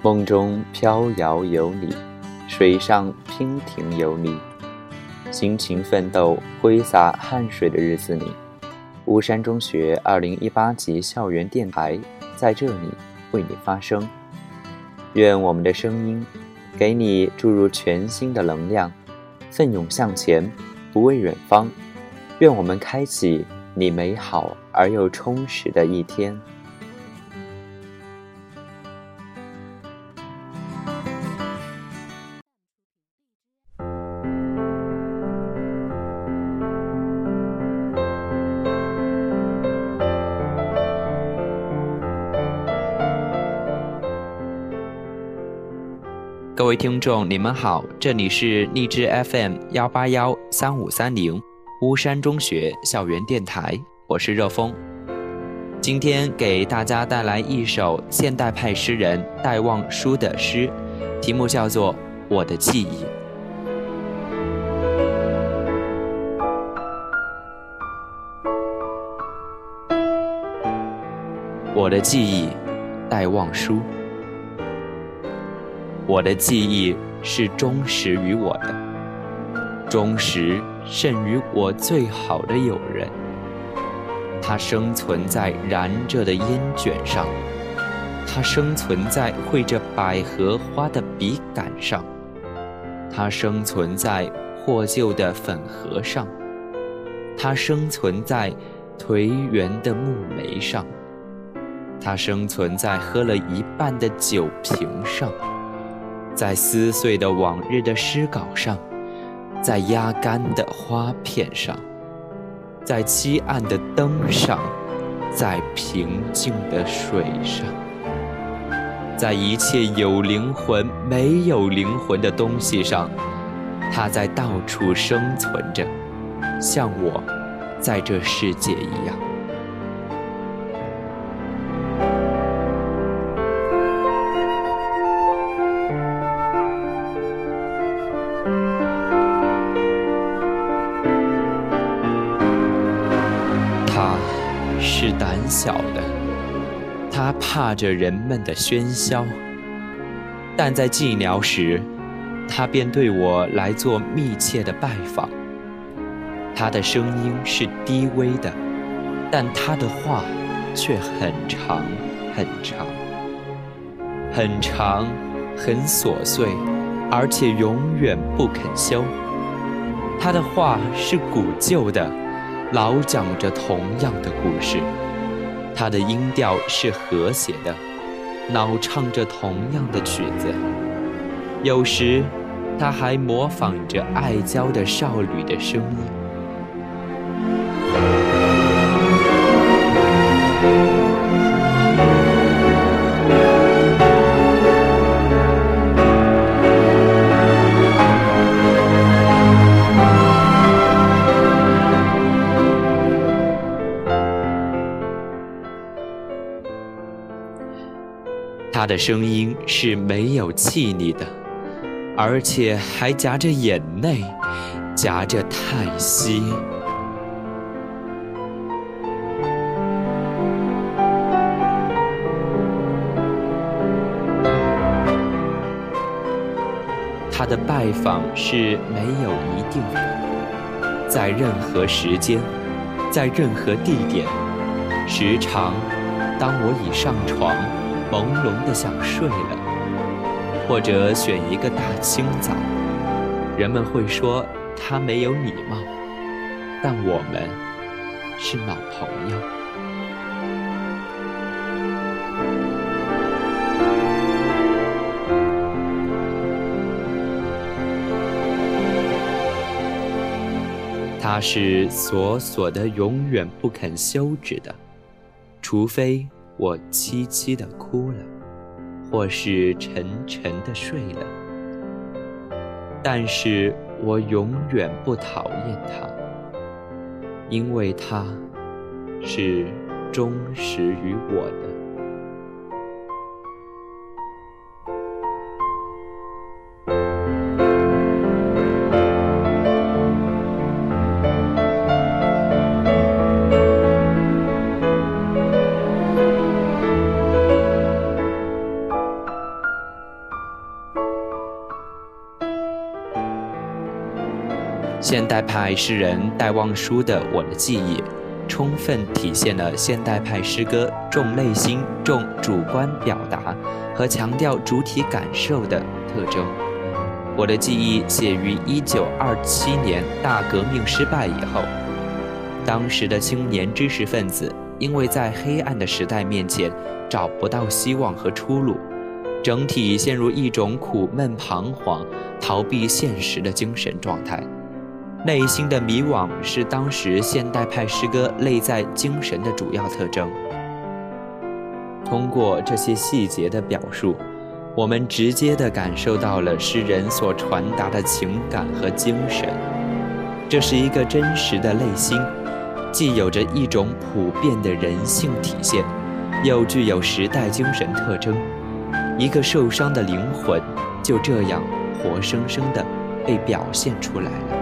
梦中飘摇有你，水上娉婷有你，辛勤奋斗、挥洒汗水的日子里，巫山中学二零一八级校园电台在这里为你发声。愿我们的声音给你注入全新的能量，奋勇向前，不畏远方。愿我们开启你美好而又充实的一天。各位听众，你们好，这里是荔枝 FM 幺八幺三五三零巫山中学校园电台，我是热风。今天给大家带来一首现代派诗人戴望舒的诗，题目叫做《我的记忆》。我的记忆，戴望舒。我的记忆是忠实于我的，忠实胜于我最好的友人。它生存在燃着的烟卷上，它生存在绘着百合花的笔杆上，它生存在破旧的粉盒上，它生存在颓垣的木楣上，它生存在喝了一半的酒瓶上。在撕碎的往日的诗稿上，在压干的花片上，在漆暗的灯上，在平静的水上，在一切有灵魂没有灵魂的东西上，它在到处生存着，像我在这世界一样。他是胆小的，他怕着人们的喧嚣，但在寂寥时，他便对我来做密切的拜访。他的声音是低微的，但他的话却很长很长，很长，很琐碎，而且永远不肯休。他的话是古旧的。老讲着同样的故事，他的音调是和谐的，老唱着同样的曲子。有时，他还模仿着爱娇的少女的声音。他的声音是没有气力的，而且还夹着眼泪，夹着叹息。他的拜访是没有一定的，在任何时间，在任何地点，时常，当我已上床。朦胧的想睡了，或者选一个大清早，人们会说他没有礼貌，但我们是老朋友。他是锁锁的，永远不肯休止的，除非。我凄凄的哭了，或是沉沉的睡了，但是我永远不讨厌他，因为他是忠实于我的。现代派诗人戴望舒的《我的记忆》，充分体现了现代派诗歌重内心、重主观表达和强调主体感受的特征。《我的记忆》写于1927年大革命失败以后，当时的青年知识分子因为在黑暗的时代面前找不到希望和出路，整体陷入一种苦闷、彷徨、逃避现实的精神状态。内心的迷惘是当时现代派诗歌内在精神的主要特征。通过这些细节的表述，我们直接地感受到了诗人所传达的情感和精神。这是一个真实的内心，既有着一种普遍的人性体现，又具有时代精神特征。一个受伤的灵魂就这样活生生地被表现出来了。